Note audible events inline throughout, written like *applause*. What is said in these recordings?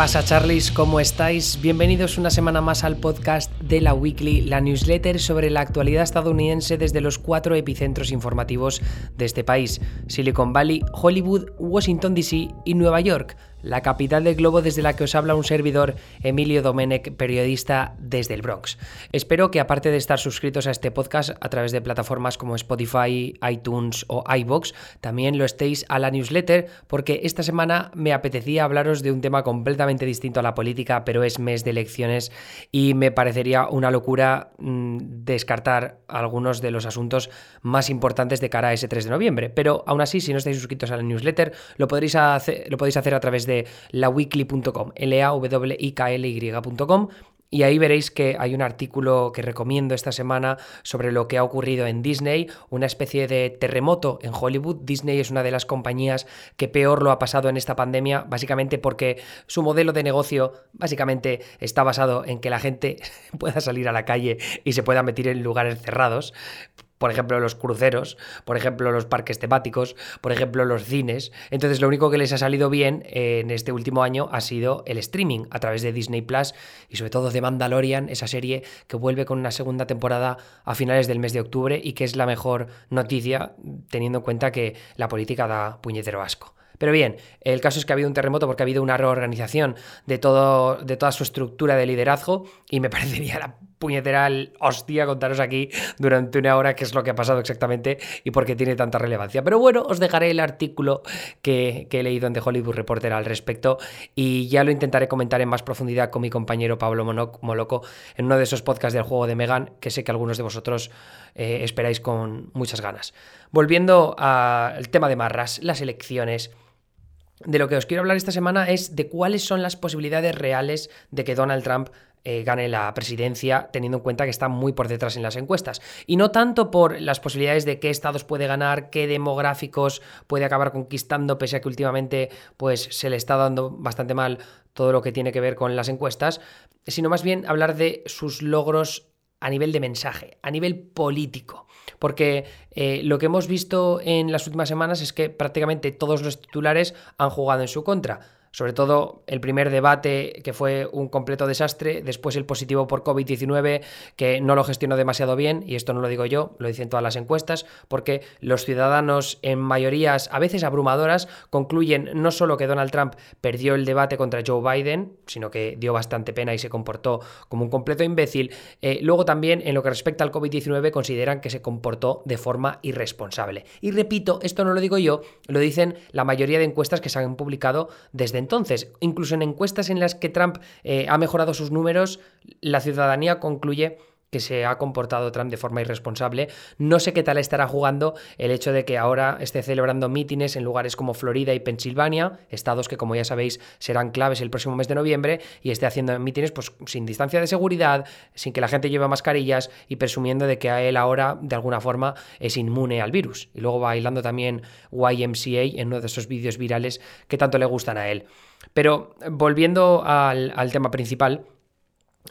pasa Charlies? ¿Cómo estáis? Bienvenidos una semana más al podcast de la Weekly, la newsletter sobre la actualidad estadounidense desde los cuatro epicentros informativos de este país, Silicon Valley, Hollywood, Washington DC y Nueva York la capital del globo desde la que os habla un servidor, Emilio Domenech, periodista desde el Bronx. Espero que aparte de estar suscritos a este podcast a través de plataformas como Spotify, iTunes o iBox, también lo estéis a la newsletter, porque esta semana me apetecía hablaros de un tema completamente distinto a la política, pero es mes de elecciones y me parecería una locura mm, descartar algunos de los asuntos más importantes de cara a ese 3 de noviembre. Pero aún así, si no estáis suscritos a la newsletter, lo podréis lo podéis hacer a través de de laweekly.com, l a w i k l y.com y ahí veréis que hay un artículo que recomiendo esta semana sobre lo que ha ocurrido en Disney, una especie de terremoto en Hollywood. Disney es una de las compañías que peor lo ha pasado en esta pandemia, básicamente porque su modelo de negocio básicamente está basado en que la gente *laughs* pueda salir a la calle y se pueda meter en lugares cerrados por ejemplo los cruceros, por ejemplo los parques temáticos, por ejemplo los cines. Entonces lo único que les ha salido bien en este último año ha sido el streaming a través de Disney Plus y sobre todo de Mandalorian, esa serie que vuelve con una segunda temporada a finales del mes de octubre y que es la mejor noticia teniendo en cuenta que la política da puñetero asco. Pero bien, el caso es que ha habido un terremoto porque ha habido una reorganización de, todo, de toda su estructura de liderazgo y me *laughs* parecería la puñetera hostia contaros aquí durante una hora qué es lo que ha pasado exactamente y por qué tiene tanta relevancia. Pero bueno, os dejaré el artículo que, he leído en The Hollywood Reporter al respecto y ya lo intentaré comentar en más profundidad con mi compañero Pablo Moloco en uno de esos podcasts del juego de Megan que sé que algunos de vosotros eh, esperáis con muchas ganas. Volviendo al tema de Marras, las elecciones de lo que os quiero hablar esta semana es de cuáles son las posibilidades reales de que Donald Trump eh, gane la presidencia, teniendo en cuenta que está muy por detrás en las encuestas. Y no tanto por las posibilidades de qué estados puede ganar, qué demográficos puede acabar conquistando, pese a que últimamente pues, se le está dando bastante mal todo lo que tiene que ver con las encuestas, sino más bien hablar de sus logros a nivel de mensaje, a nivel político. Porque eh, lo que hemos visto en las últimas semanas es que prácticamente todos los titulares han jugado en su contra sobre todo el primer debate que fue un completo desastre, después el positivo por COVID-19 que no lo gestionó demasiado bien, y esto no lo digo yo, lo dicen todas las encuestas, porque los ciudadanos en mayorías a veces abrumadoras concluyen no solo que Donald Trump perdió el debate contra Joe Biden, sino que dio bastante pena y se comportó como un completo imbécil, eh, luego también en lo que respecta al COVID-19 consideran que se comportó de forma irresponsable. Y repito, esto no lo digo yo, lo dicen la mayoría de encuestas que se han publicado desde entonces. Incluso en encuestas en las que Trump eh, ha mejorado sus números, la ciudadanía concluye que se ha comportado Trump de forma irresponsable. No sé qué tal estará jugando el hecho de que ahora esté celebrando mítines en lugares como Florida y Pensilvania, estados que como ya sabéis serán claves el próximo mes de noviembre, y esté haciendo mítines pues sin distancia de seguridad, sin que la gente lleve mascarillas y presumiendo de que a él ahora de alguna forma es inmune al virus. Y luego bailando también YMCA en uno de esos vídeos virales que tanto le gustan a él. Pero volviendo al, al tema principal,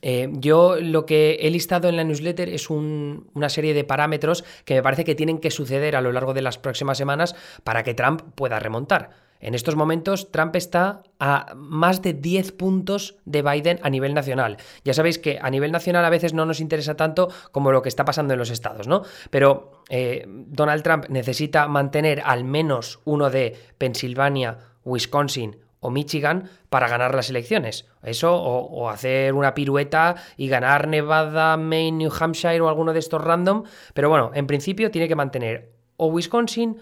eh, yo lo que he listado en la newsletter es una serie de parámetros que me parece que tienen que suceder a lo largo de las próximas semanas para que Trump pueda remontar. En estos momentos, Trump está a más de 10 puntos de Biden a nivel nacional. Ya sabéis que a nivel nacional a veces no nos interesa tanto como lo que está pasando en los estados, ¿no? Pero eh, Donald Trump necesita mantener al menos uno de Pensilvania, Wisconsin o Michigan para ganar las elecciones. Eso, o, hacer una pirueta y ganar Nevada, Maine, New Hampshire o alguno de estos random. Pero bueno, en principio tiene que mantener o Wisconsin,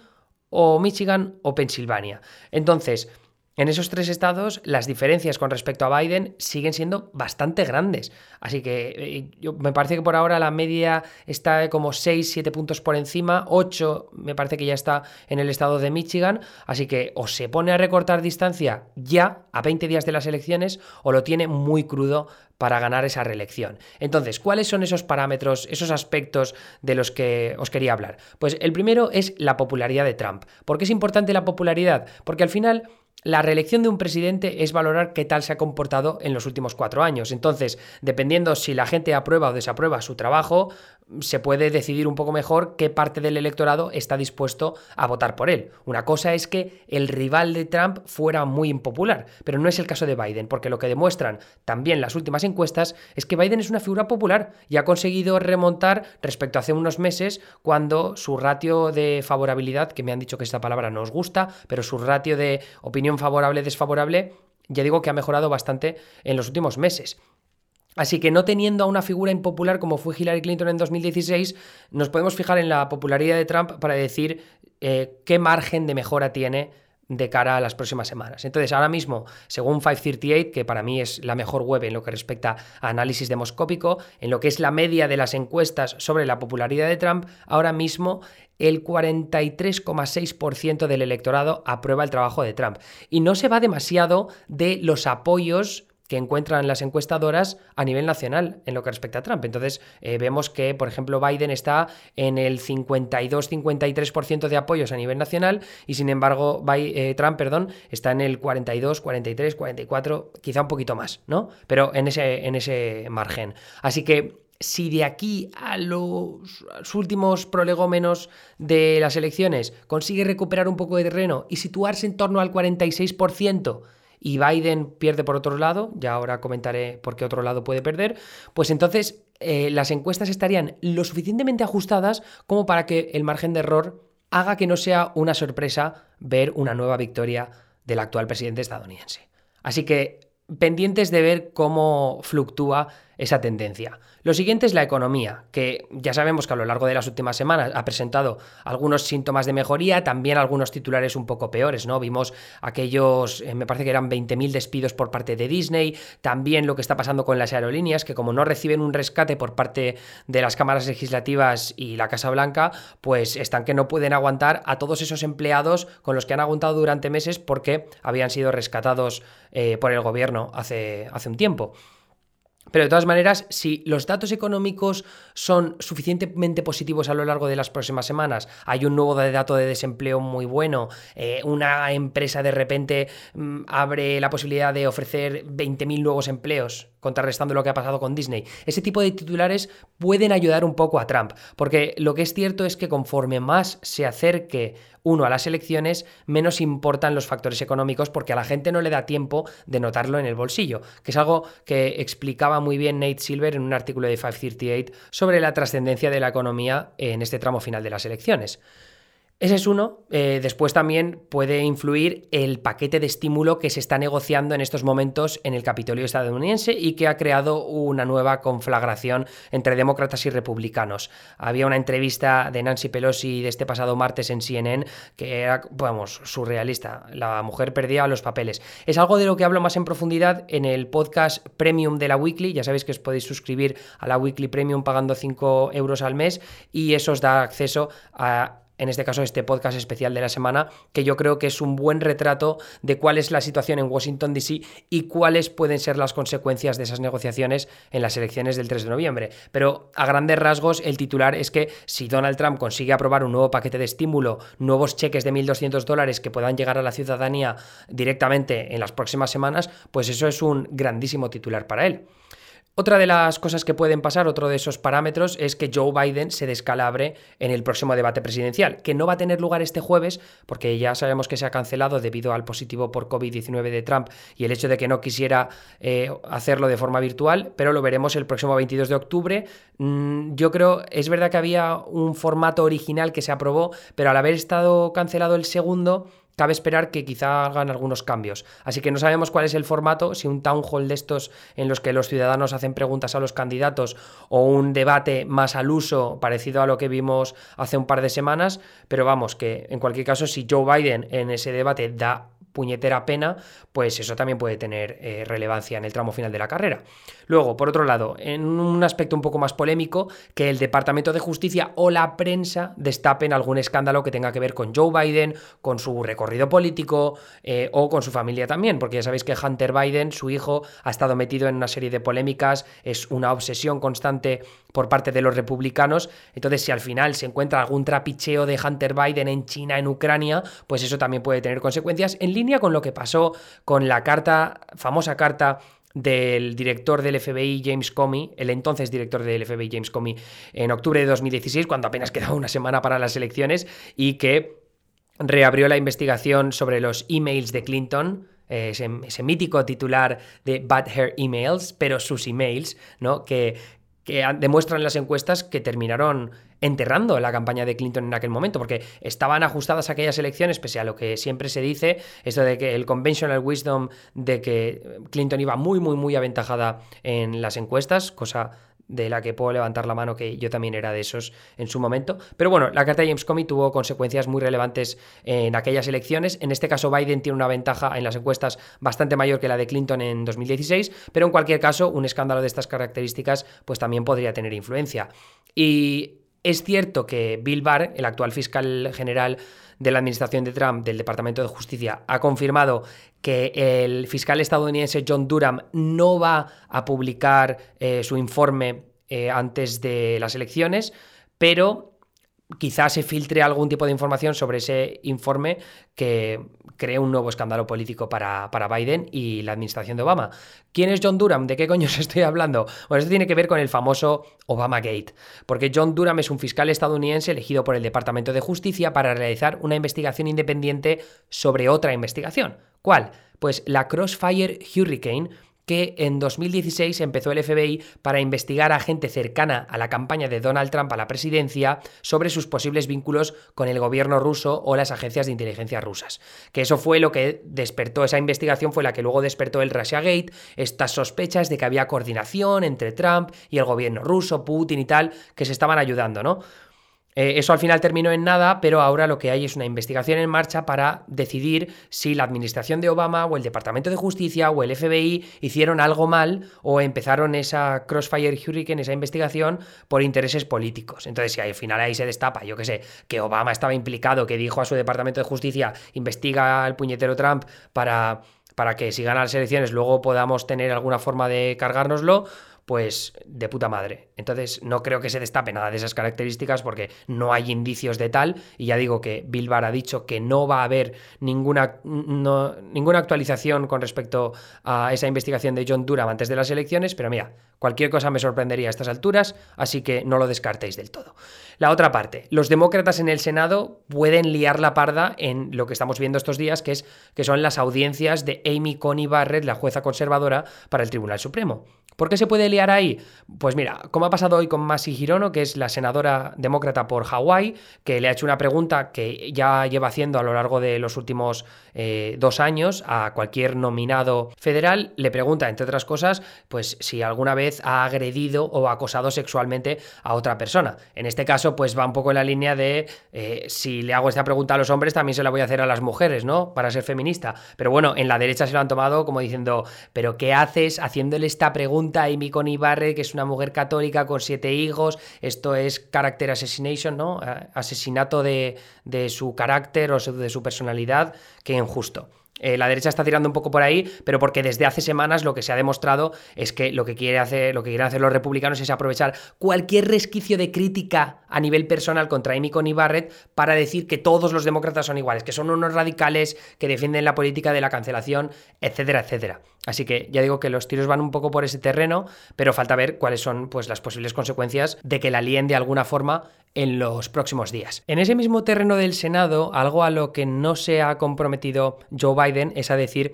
o Michigan, o Pensilvania. Entonces, en esos tres estados, las diferencias con respecto a Biden siguen siendo bastante grandes. Así que eh, yo, me parece que por ahora la media está como 6, 7 puntos por encima, 8 me parece que ya está en el estado de Michigan. Así que o se pone a recortar distancia ya a 20 días de las elecciones o lo tiene muy crudo para ganar esa reelección. Entonces, ¿cuáles son esos parámetros, esos aspectos de los que os quería hablar? Pues el primero es la popularidad de Trump. ¿Por qué es importante la popularidad? Porque al final la reelección de un presidente es valorar qué tal se ha comportado en los últimos cuatro años. Entonces, dependiendo si la gente aprueba o desaprueba su trabajo, se puede decidir un poco mejor qué parte del electorado está dispuesto a votar por él. Una cosa es que el rival de Trump fuera muy impopular, pero no es el caso de Biden, porque lo que demuestran también las últimas encuestas es que Biden es una figura popular y ha conseguido remontar respecto a hace unos meses cuando su ratio de favorabilidad, que me han dicho que esta palabra no os gusta, pero su ratio de opinión favorable-desfavorable, ya digo que ha mejorado bastante en los últimos meses. Así que no teniendo a una figura impopular como fue Hillary Clinton en 2016, nos podemos fijar en la popularidad de Trump para decir eh, qué margen de mejora tiene de cara a las próximas semanas. Entonces, ahora mismo, según 538, que para mí es la mejor web en lo que respecta a análisis demoscópico, en lo que es la media de las encuestas sobre la popularidad de Trump, ahora mismo el 43,6% del electorado aprueba el trabajo de Trump. Y no se va demasiado de los apoyos que encuentran las encuestadoras a nivel nacional en lo que respecta a Trump. Entonces, eh, vemos que, por ejemplo, Biden está en el 52-53% de apoyos a nivel nacional y, sin embargo, eh, Trump perdón, está en el 42, 43, 44, quizá un poquito más, ¿no? Pero en ese, en ese margen. Así que si de aquí a los, últimos prolegómenos de las elecciones consigue recuperar un poco de terreno y situarse en torno al 46%, y Biden pierde por otro lado, ya ahora comentaré por qué otro lado puede perder, pues entonces eh, las encuestas estarían lo suficientemente ajustadas como para que el margen de error haga que no sea una sorpresa ver una nueva victoria del actual presidente estadounidense. Así que pendientes de ver cómo fluctúa esa tendencia. Lo siguiente es la economía, que ya sabemos que a lo largo de las últimas semanas ha presentado algunos síntomas de mejoría, también algunos titulares un poco peores, ¿no? Vimos aquellos, eh, me parece que eran 20.000 despidos por parte de Disney, también lo que está pasando con las aerolíneas, que como no reciben un rescate por parte de las cámaras legislativas y la Casa Blanca, pues están que no pueden aguantar a todos esos empleados con los que han aguantado durante meses porque habían sido rescatados eh, por el gobierno hace, hace un tiempo. Pero de todas maneras, si los datos económicos son suficientemente positivos a lo largo de las próximas semanas, hay un nuevo dato de desempleo muy bueno, eh, una empresa de repente mm, abre la posibilidad de ofrecer 20.000 nuevos empleos, contrarrestando lo que ha pasado con Disney. Ese tipo de titulares pueden ayudar un poco a Trump, porque lo que es cierto es que conforme más se acerque uno a las elecciones, menos importan los factores económicos porque a la gente no le da tiempo de notarlo en el bolsillo, que es algo que explicaba muy bien Nate Silver en un artículo de 538 sobre la trascendencia de la economía en este tramo final de las elecciones. Ese es uno. Eh, después también puede influir el paquete de estímulo que se está negociando en estos momentos en el Capitolio estadounidense y que ha creado una nueva conflagración entre demócratas y republicanos. Había una entrevista de Nancy Pelosi de este pasado martes en CNN que era, vamos, surrealista. La mujer perdía los papeles. Es algo de lo que hablo más en profundidad en el podcast premium de la Weekly. Ya sabéis que os podéis suscribir a la Weekly Premium pagando 5 euros al mes y eso os da acceso a en este caso este podcast especial de la semana, que yo creo que es un buen retrato de cuál es la situación en Washington, D.C. y cuáles pueden ser las consecuencias de esas negociaciones en las elecciones del 3 de noviembre. Pero a grandes rasgos, el titular es que si Donald Trump consigue aprobar un nuevo paquete de estímulo, nuevos cheques de 1.200 dólares que puedan llegar a la ciudadanía directamente en las próximas semanas, pues eso es un grandísimo titular para él. Otra de las cosas que pueden pasar, otro de esos parámetros, es que Joe Biden se descalabre en el próximo debate presidencial, que no va a tener lugar este jueves, porque ya sabemos que se ha cancelado debido al positivo por COVID-19 de Trump y el hecho de que no quisiera eh, hacerlo de forma virtual, pero lo veremos el próximo 22 de octubre. Mm, yo creo, es verdad que había un formato original que se aprobó, pero al haber estado cancelado el segundo, cabe esperar que quizá hagan algunos cambios. Así que no sabemos cuál es el formato, si un town hall de estos en los que los ciudadanos hacen preguntas a los candidatos o un debate más al uso parecido a lo que vimos hace un par de semanas, pero vamos, que en cualquier caso si Joe Biden en ese debate da puñetera pena, pues eso también puede tener eh, relevancia en el tramo final de la carrera. Luego, por otro lado, en un aspecto un poco más polémico, que el Departamento de Justicia o la prensa destapen algún escándalo que tenga que ver con Joe Biden, con su recorrido político eh, o con su familia también, porque ya sabéis que Hunter Biden, su hijo, ha estado metido en una serie de polémicas, es una obsesión constante por parte de los republicanos, entonces si al final se encuentra algún trapicheo de Hunter Biden en China, en Ucrania, pues eso también puede tener consecuencias en línea con lo que pasó con la carta, famosa carta del director del FBI James Comey, el entonces director del FBI James Comey, en octubre de 2016, cuando apenas quedaba una semana para las elecciones, y que reabrió la investigación sobre los emails de Clinton. Ese, mítico titular de Bad Hair Emails, pero sus emails, ¿no? Que, que demuestran las encuestas que terminaron enterrando la campaña de Clinton en aquel momento, porque estaban ajustadas aquellas elecciones, pese a lo que siempre se dice, esto de que el conventional wisdom de que Clinton iba muy, muy, muy aventajada en las encuestas, cosa de la que puedo levantar la mano, que yo también era de esos en su momento. Pero bueno, la carta de James Comey tuvo consecuencias muy relevantes en aquellas elecciones. En este caso, Biden tiene una ventaja en las encuestas bastante mayor que la de Clinton en 2016, pero en cualquier caso, un escándalo de estas características pues también podría tener influencia. Y es cierto que Bill Barr, el actual fiscal general de la administración de Trump del Departamento de Justicia ha confirmado que el fiscal estadounidense John Durham no va a publicar eh, su informe eh, antes de las elecciones, pero quizás se filtre algún tipo de información sobre ese informe que cree un nuevo escándalo político para, para, Biden y la administración de Obama. ¿Quién es John Durham? ¿De qué coños estoy hablando? Bueno, esto tiene que ver con el famoso Obama Gate, porque John Durham es un fiscal estadounidense elegido por el Departamento de Justicia para realizar una investigación independiente sobre otra investigación. ¿Cuál? Pues la Crossfire Hurricane, que en 2016 empezó el FBI para investigar a gente cercana a la campaña de Donald Trump a la presidencia sobre sus posibles vínculos con el gobierno ruso o las agencias de inteligencia rusas. Que eso fue lo que despertó, esa investigación fue la que luego despertó el Russiagate, estas sospechas de que había coordinación entre Trump y el gobierno ruso, Putin y tal, que se estaban ayudando, ¿no? Eh, eso al final terminó en nada, pero ahora lo que hay es una investigación en marcha para decidir si la administración de Obama o el Departamento de Justicia o el FBI hicieron algo mal o empezaron esa Crossfire Hurricane, esa investigación, por intereses políticos. Entonces, si al final ahí se destapa, yo qué sé, que Obama estaba implicado, que dijo a su Departamento de Justicia, investiga al puñetero Trump para para que si gana las elecciones luego podamos tener alguna forma de cargárnoslo, pues de puta madre. Entonces no creo que se destape nada de esas características porque no hay indicios de tal y ya digo que Bill Barr ha dicho que no va a haber ninguna, ninguna actualización con respecto a esa investigación de John Durham antes de las elecciones, pero mira, cualquier cosa me sorprendería a estas alturas, así que no lo descartéis del todo. La otra parte, los demócratas en el Senado pueden liar la parda en lo que estamos viendo estos días, que, es, que son las audiencias de Amy Coney Barrett, la jueza conservadora, para el Tribunal Supremo. ¿Por qué se puede ahí? Pues mira, como ha pasado hoy con Masi Hirono, que es la senadora demócrata por Hawái, que le ha hecho una pregunta que ya lleva haciendo a lo largo de los últimos eh, dos años a cualquier nominado federal, le pregunta, entre otras cosas, pues si alguna vez ha agredido o acosado sexualmente a otra persona. En este caso, pues va un poco en la línea de eh, si le hago esta pregunta a los hombres, también se la voy a hacer a las mujeres, ¿no? Para ser feminista. Pero bueno, en la derecha se lo han tomado como diciendo, ¿pero qué haces haciéndole esta pregunta? a Amy Coney Barrett, que es una mujer católica con siete hijos. Esto es character assassination, ¿no? Asesinato de, de su carácter o de su personalidad. Qué injusto. Eh, la derecha está tirando un poco por ahí, pero porque desde hace semanas lo que se ha demostrado es que lo que, quiere hacer, lo que quieren hacer los republicanos es aprovechar cualquier resquicio de crítica a nivel personal contra Amy Coney Barrett para decir que todos los demócratas son iguales, que son unos radicales que defienden la política de la cancelación, etcétera, etcétera. Así que ya digo que los tiros van un poco por ese terreno, pero falta ver cuáles son pues, las posibles consecuencias de que la líen de alguna forma en los próximos días. En ese mismo terreno del Senado, algo a lo que no se ha comprometido Joe Biden es a decir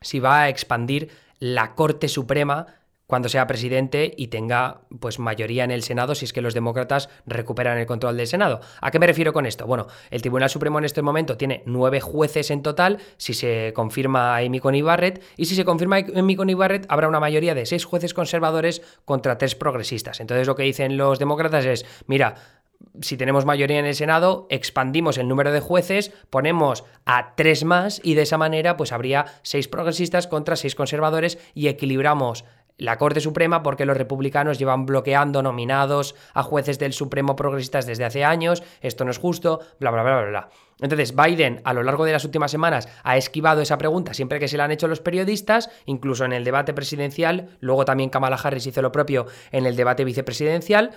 si va a expandir la Corte Suprema cuando sea presidente y tenga pues mayoría en el Senado si es que los demócratas recuperan el control del Senado. ¿A qué me refiero con esto? Bueno, el Tribunal Supremo en este momento tiene nueve jueces en total si se confirma a Amy Coney Barrett y si se confirma a Amy Coney Barrett habrá una mayoría de seis jueces conservadores contra tres progresistas. Entonces lo que dicen los demócratas es, mira, si tenemos mayoría en el Senado, expandimos el número de jueces, ponemos a tres más y de esa manera pues habría seis progresistas contra seis conservadores y equilibramos la Corte Suprema porque los republicanos llevan bloqueando nominados a jueces del Supremo progresistas desde hace años, esto no es justo, bla, bla, bla, bla, bla. Entonces, Biden a lo largo de las últimas semanas ha esquivado esa pregunta siempre que se la han hecho los periodistas, incluso en el debate presidencial, luego también Kamala Harris hizo lo propio en el debate vicepresidencial,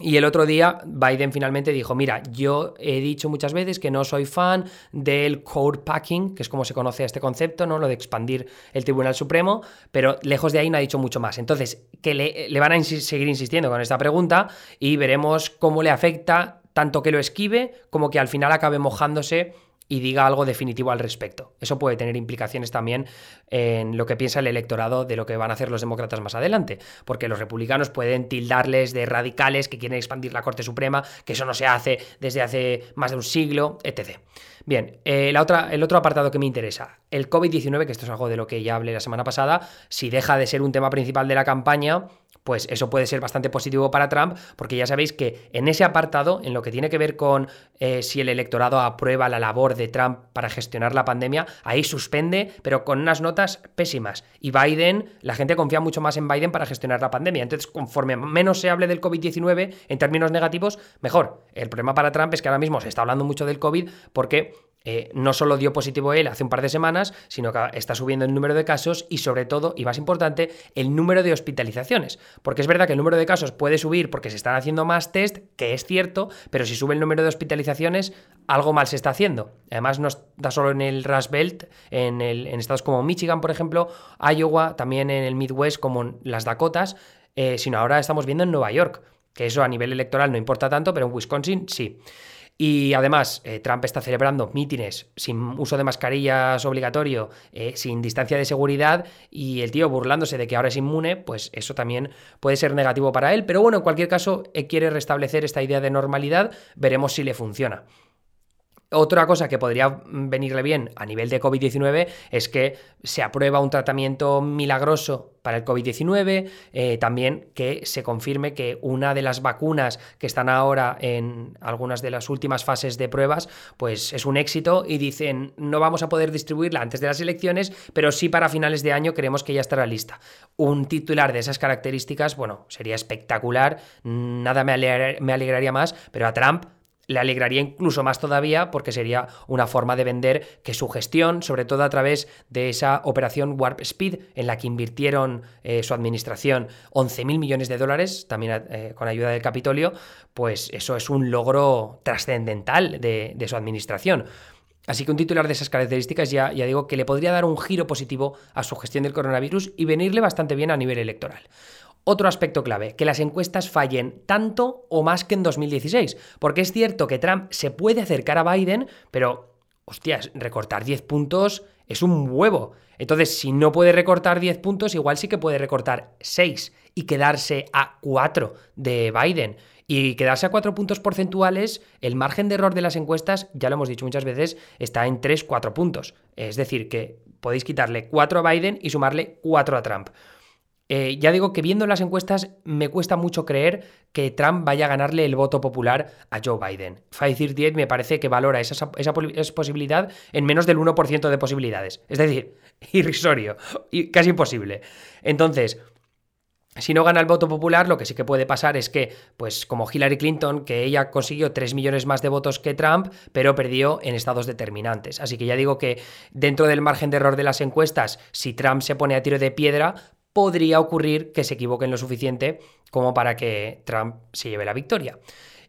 Y el otro día Biden finalmente dijo, mira, yo he dicho muchas veces que no soy fan del code packing, que es como se conoce este concepto, ¿no? Lo de expandir el Tribunal Supremo, pero lejos de ahí no ha dicho mucho más. Entonces, que le, le van a seguir insistiendo con esta pregunta y veremos cómo le afecta tanto que lo esquive como que al final acabe mojándose y diga algo definitivo al respecto. Eso puede tener implicaciones también en lo que piensa el electorado de lo que van a hacer los demócratas más adelante, porque los republicanos pueden tildarles de radicales que quieren expandir la Corte Suprema, que eso no se hace desde hace más de un siglo, etc. Bien, eh, la otra, el otro apartado que me interesa, el COVID-19, que esto es algo de lo que ya hablé la semana pasada, si deja de ser un tema principal de la campaña, pues eso puede ser bastante positivo para Trump, porque ya sabéis que en ese apartado, en lo que tiene que ver con eh, si el electorado aprueba la labor de Trump para gestionar la pandemia, ahí suspende, pero con unas notas pésimas. Y Biden, la gente confía mucho más en Biden para gestionar la pandemia. Entonces, conforme menos se hable del COVID-19 en términos negativos, mejor. El problema para Trump es que ahora mismo se está hablando mucho del COVID porque eh, no solo dio positivo él hace un par de semanas, sino que está subiendo el número de casos y sobre todo, y más importante, el número de hospitalizaciones. Porque es verdad que el número de casos puede subir porque se están haciendo más test, que es cierto, pero si sube el número de hospitalizaciones, algo mal se está haciendo. Además, no está solo en el Rust Belt, en, estados como Michigan, por ejemplo, Iowa, también en el Midwest, como las Dakotas, eh, sino ahora estamos viendo en Nueva York, que eso a nivel electoral no importa tanto, pero en Wisconsin sí. Y además, eh, Trump está celebrando mítines sin uso de mascarillas obligatorio, eh, sin distancia de seguridad, y el tío burlándose de que ahora es inmune, pues eso también puede ser negativo para él. Pero bueno, en cualquier caso, quiere restablecer esta idea de normalidad, veremos si le funciona. Otra cosa que podría venirle bien a nivel de COVID-19 es que se aprueba un tratamiento milagroso para el COVID-19, eh, también que se confirme que una de las vacunas que están ahora en algunas de las últimas fases de pruebas, pues es un éxito y dicen no vamos a poder distribuirla antes de las elecciones, pero sí para finales de año creemos que ya estará lista. Un titular de esas características, bueno, sería espectacular, nada me, me alegraría más, pero a Trump le alegraría incluso más todavía porque sería una forma de vender que su gestión, sobre todo a través de esa operación Warp Speed en la que invirtieron eh, su administración 11.000 millones de dólares, también eh, con ayuda del Capitolio, pues eso es un logro trascendental de, su administración. Así que un titular de esas características ya, ya digo que le podría dar un giro positivo a su gestión del coronavirus y venirle bastante bien a nivel electoral. Otro aspecto clave, que las encuestas fallen tanto o más que en 2016, porque es cierto que Trump se puede acercar a Biden, pero, hostias, recortar 10 puntos es un huevo. Entonces, si no puede recortar 10 puntos, igual sí que puede recortar 6 y quedarse a 4 de Biden. Y quedarse a 4 puntos porcentuales, el margen de error de las encuestas, ya lo hemos dicho muchas veces, está en 3-4 puntos. Es decir, que podéis quitarle 4 a Biden y sumarle 4 a Trump. Eh, ya digo que viendo las encuestas me cuesta mucho creer que Trump vaya a ganarle el voto popular a Joe Biden. 538 me parece que valora esa, posibilidad en menos del 1% de posibilidades. Es decir, *laughs* irrisorio y casi imposible. Entonces, si no gana el voto popular, lo que sí que puede pasar es que, pues como Hillary Clinton, que ella consiguió 3 millones más de votos que Trump, pero perdió en estados determinantes. Así que ya digo que dentro del margen de error de las encuestas, si Trump se pone a tiro de piedra, podría ocurrir que se equivoquen lo suficiente como para que Trump se lleve la victoria.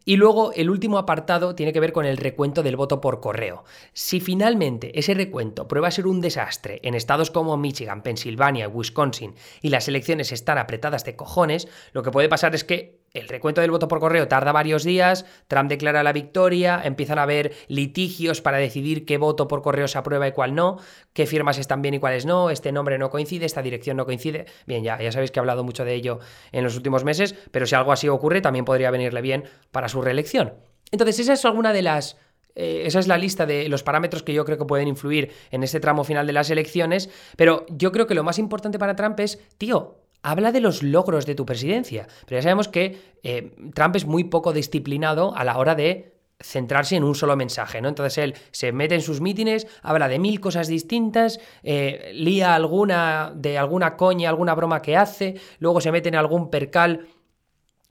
Y luego el último apartado tiene que ver con el recuento del voto por correo. Si finalmente ese recuento prueba ser un desastre en estados como Michigan, Pensilvania y Wisconsin y las elecciones están apretadas de cojones, lo que puede pasar es que el recuento del voto por correo tarda varios días, Trump declara la victoria, empiezan a haber litigios para decidir qué voto por correo se aprueba y cuál no, qué firmas están bien y cuáles no, este nombre no coincide, esta dirección no coincide. Bien, ya, ya sabéis que he hablado mucho de ello en los últimos meses, pero si algo así ocurre, también podría venirle bien para su reelección. Entonces, esa es alguna de las eh, esa es la lista de los parámetros que yo creo que pueden influir en este tramo final de las elecciones, pero yo creo que lo más importante para Trump es, tío, habla de los logros de tu presidencia. Pero ya sabemos que eh, Trump es muy poco disciplinado a la hora de centrarse en un solo mensaje, ¿no? Entonces él se mete en sus mítines, habla de mil cosas distintas, eh, lía alguna de alguna coña, alguna broma que hace, luego se mete en algún percal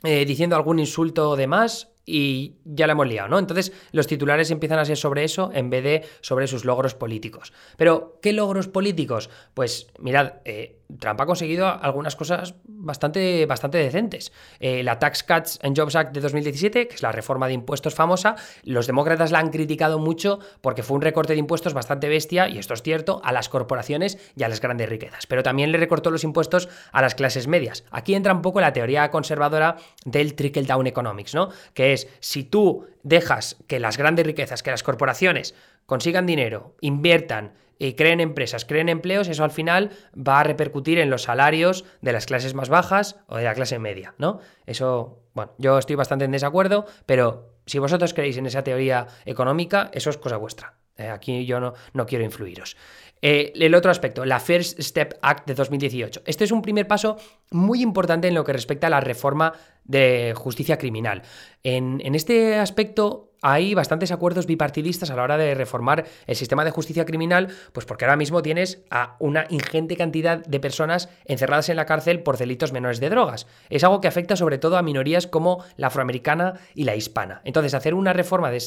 eh, diciendo algún insulto de más, y ya la hemos liado, ¿no? Entonces los titulares empiezan a ser sobre eso en vez de sobre sus logros políticos. Pero, ¿qué logros políticos? Pues mirad, eh, Trump ha conseguido algunas cosas bastante, bastante decentes. Eh, la Tax Cuts and Jobs Act de 2017, que es la reforma de impuestos famosa, los demócratas la han criticado mucho porque fue un recorte de impuestos bastante bestia, y esto es cierto, a las corporaciones y a las grandes riquezas. Pero también le recortó los impuestos a las clases medias. Aquí entra un poco la teoría conservadora del trickle down economics, ¿no? Que es si tú dejas que las grandes riquezas, que las corporaciones consigan dinero, inviertan y creen empresas, creen empleos, eso al final va a repercutir en los salarios de las clases más bajas o de la clase media, ¿no? Eso, bueno, yo estoy bastante en desacuerdo, pero si vosotros creéis en esa teoría económica, eso es cosa vuestra. Eh, aquí yo no, no quiero influiros. Eh, el otro aspecto, la First Step Act de 2018. Este es un primer paso muy importante en lo que respecta a la reforma de justicia criminal. En, en este aspecto hay bastantes acuerdos bipartidistas a la hora de reformar el sistema de justicia criminal, pues porque ahora mismo tienes a una ingente cantidad de personas encerradas en la cárcel por delitos menores de drogas. Es algo que afecta sobre todo a minorías como la afroamericana y la hispana. Entonces, hacer una reforma del,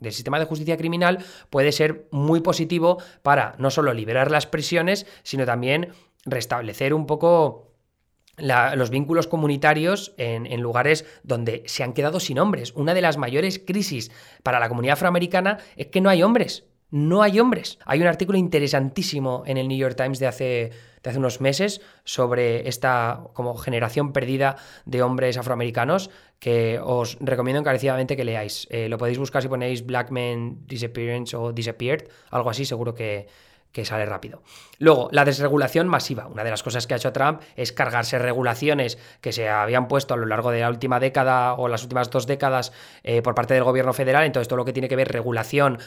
del sistema de justicia criminal puede ser muy positivo para no solo liberar las prisiones, sino también restablecer un poco los vínculos comunitarios en, lugares donde se han quedado sin hombres. Una de las mayores crisis para la comunidad afroamericana es que no hay hombres. No hay hombres. Hay un artículo interesantísimo en el New York Times de hace, de hace unos meses sobre esta como generación perdida de hombres afroamericanos que os recomiendo encarecidamente que leáis. Eh, lo podéis buscar si ponéis Black Men Disappearance o Disappeared, algo así, seguro que, que sale rápido. Luego, la desregulación masiva. Una de las cosas que ha hecho Trump es cargarse regulaciones que se habían puesto a lo largo de la última década o las últimas dos décadas eh, por parte del gobierno federal. Entonces, todo lo que tiene que ver regulación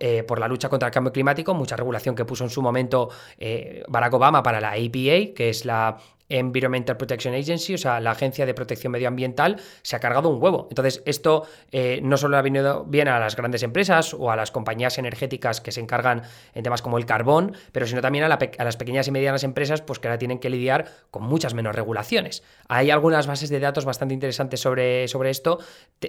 eh, por la lucha contra el cambio climático, mucha regulación que puso en su momento eh, Barack Obama para la APA, que es la Environmental Protection Agency, o sea, la Agencia de Protección Medioambiental, se ha cargado un huevo. Entonces, esto eh, no solo ha venido bien a las grandes empresas o a las compañías energéticas que se encargan en temas como el carbón, pero sino también a, las pequeñas y medianas empresas, pues que ahora tienen que lidiar con muchas menos regulaciones. Hay algunas bases de datos bastante interesantes sobre, sobre esto.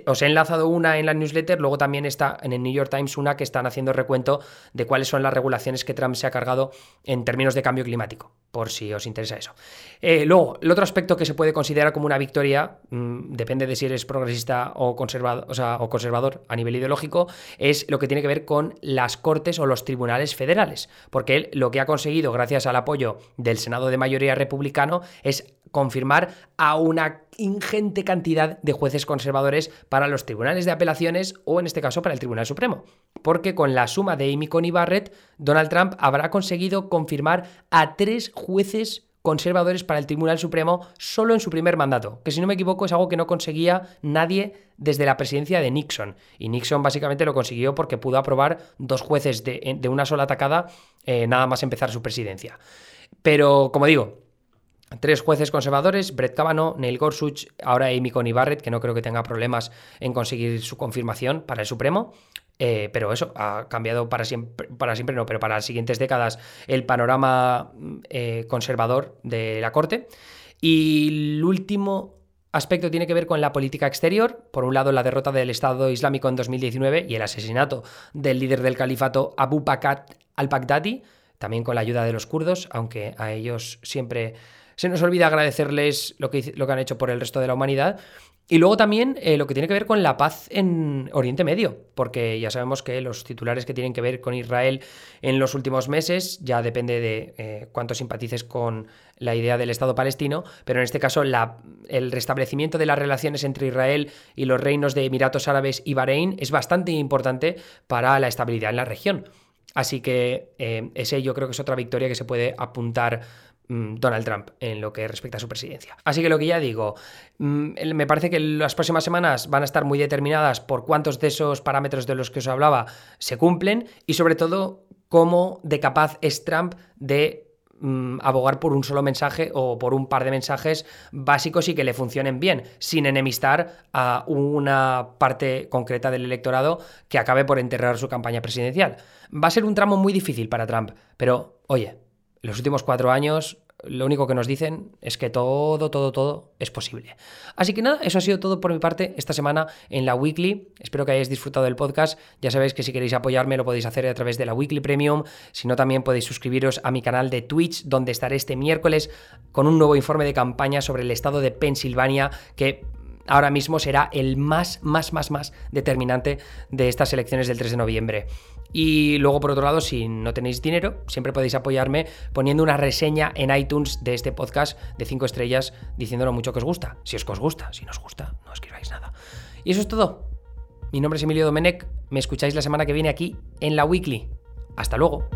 os he enlazado una en la newsletter, luego también está en el New York Times una que están haciendo recuento de cuáles son las regulaciones que Trump se ha cargado en términos de cambio climático, por si os interesa eso. Eh, luego, el otro aspecto que se puede considerar como una victoria, mm, depende de si eres progresista o, conservador, o, conservador a nivel ideológico, es lo que tiene que ver con las cortes o los tribunales federales. Porque él lo que ha conseguido, gracias al apoyo del Senado de mayoría republicano, es confirmar a una ingente cantidad de jueces conservadores para los tribunales de apelaciones o en este caso para el Tribunal Supremo. Porque con la suma de Amy Coney Barrett, Donald Trump habrá conseguido confirmar a tres jueces conservadores para el Tribunal Supremo solo en su primer mandato, que si no me equivoco es algo que no conseguía nadie desde la presidencia de Nixon. Y Nixon básicamente lo consiguió porque pudo aprobar dos jueces de, una sola atacada eh, nada más empezar su presidencia. Pero, como digo, Tres jueces conservadores, Brett Kavanaugh, Neil Gorsuch, ahora Amy Coney Barrett, que no creo que tenga problemas en conseguir su confirmación para el Supremo. Eh, pero eso, ha cambiado para siempre, para siempre no, pero para las siguientes décadas el panorama eh, conservador de la Corte. Y el último aspecto tiene que ver con la política exterior. Por un lado, la derrota del Estado Islámico en 2019 y el asesinato del líder del califato Abu Bakr al-Baghdadi, también con la ayuda de los kurdos, aunque a ellos siempre se nos olvida agradecerles lo que, lo que han hecho por el resto de la humanidad. Y luego también eh, lo que tiene que ver con la paz en Oriente Medio, porque ya sabemos que los titulares que tienen que ver con Israel en los últimos meses ya depende de eh, cuánto simpatices con la idea del Estado palestino, pero en este caso el restablecimiento de las relaciones entre Israel y los reinos de Emiratos Árabes y Bahrein es bastante importante para la estabilidad en la región. Así que eh, ese yo creo que es otra victoria que se puede apuntar Donald Trump en lo que respecta a su presidencia. Así que lo que ya digo, mm, me parece que las próximas semanas van a estar muy determinadas por cuántos de esos parámetros de los que os hablaba se cumplen y sobre todo cómo de capaz es Trump de mm, abogar por un solo mensaje o por un par de mensajes básicos y que le funcionen bien, sin enemistar a una parte concreta del electorado que acabe por enterrar su campaña presidencial. Va a ser un tramo muy difícil para Trump, pero oye, los últimos cuatro años lo único que nos dicen es que todo, todo, todo es posible. Así que nada, eso ha sido todo por mi parte esta semana en la Weekly. Espero que hayáis disfrutado del podcast. Ya sabéis que si queréis apoyarme lo podéis hacer a través de la Weekly Premium. Si no, también podéis suscribiros a mi canal de Twitch, donde estaré este miércoles con un nuevo informe de campaña sobre el estado de Pensilvania que ahora mismo será el más, más, más, más determinante de estas elecciones del 3 de noviembre. Y luego, por otro lado, si no tenéis dinero, siempre podéis apoyarme poniendo una reseña en iTunes de este podcast de 5 estrellas diciendo lo mucho que os gusta. Si es que os gusta, si no os gusta, no escribáis nada. Y eso es todo. Mi nombre es Emilio Domenech. Me escucháis la semana que viene aquí en la Weekly. Hasta luego.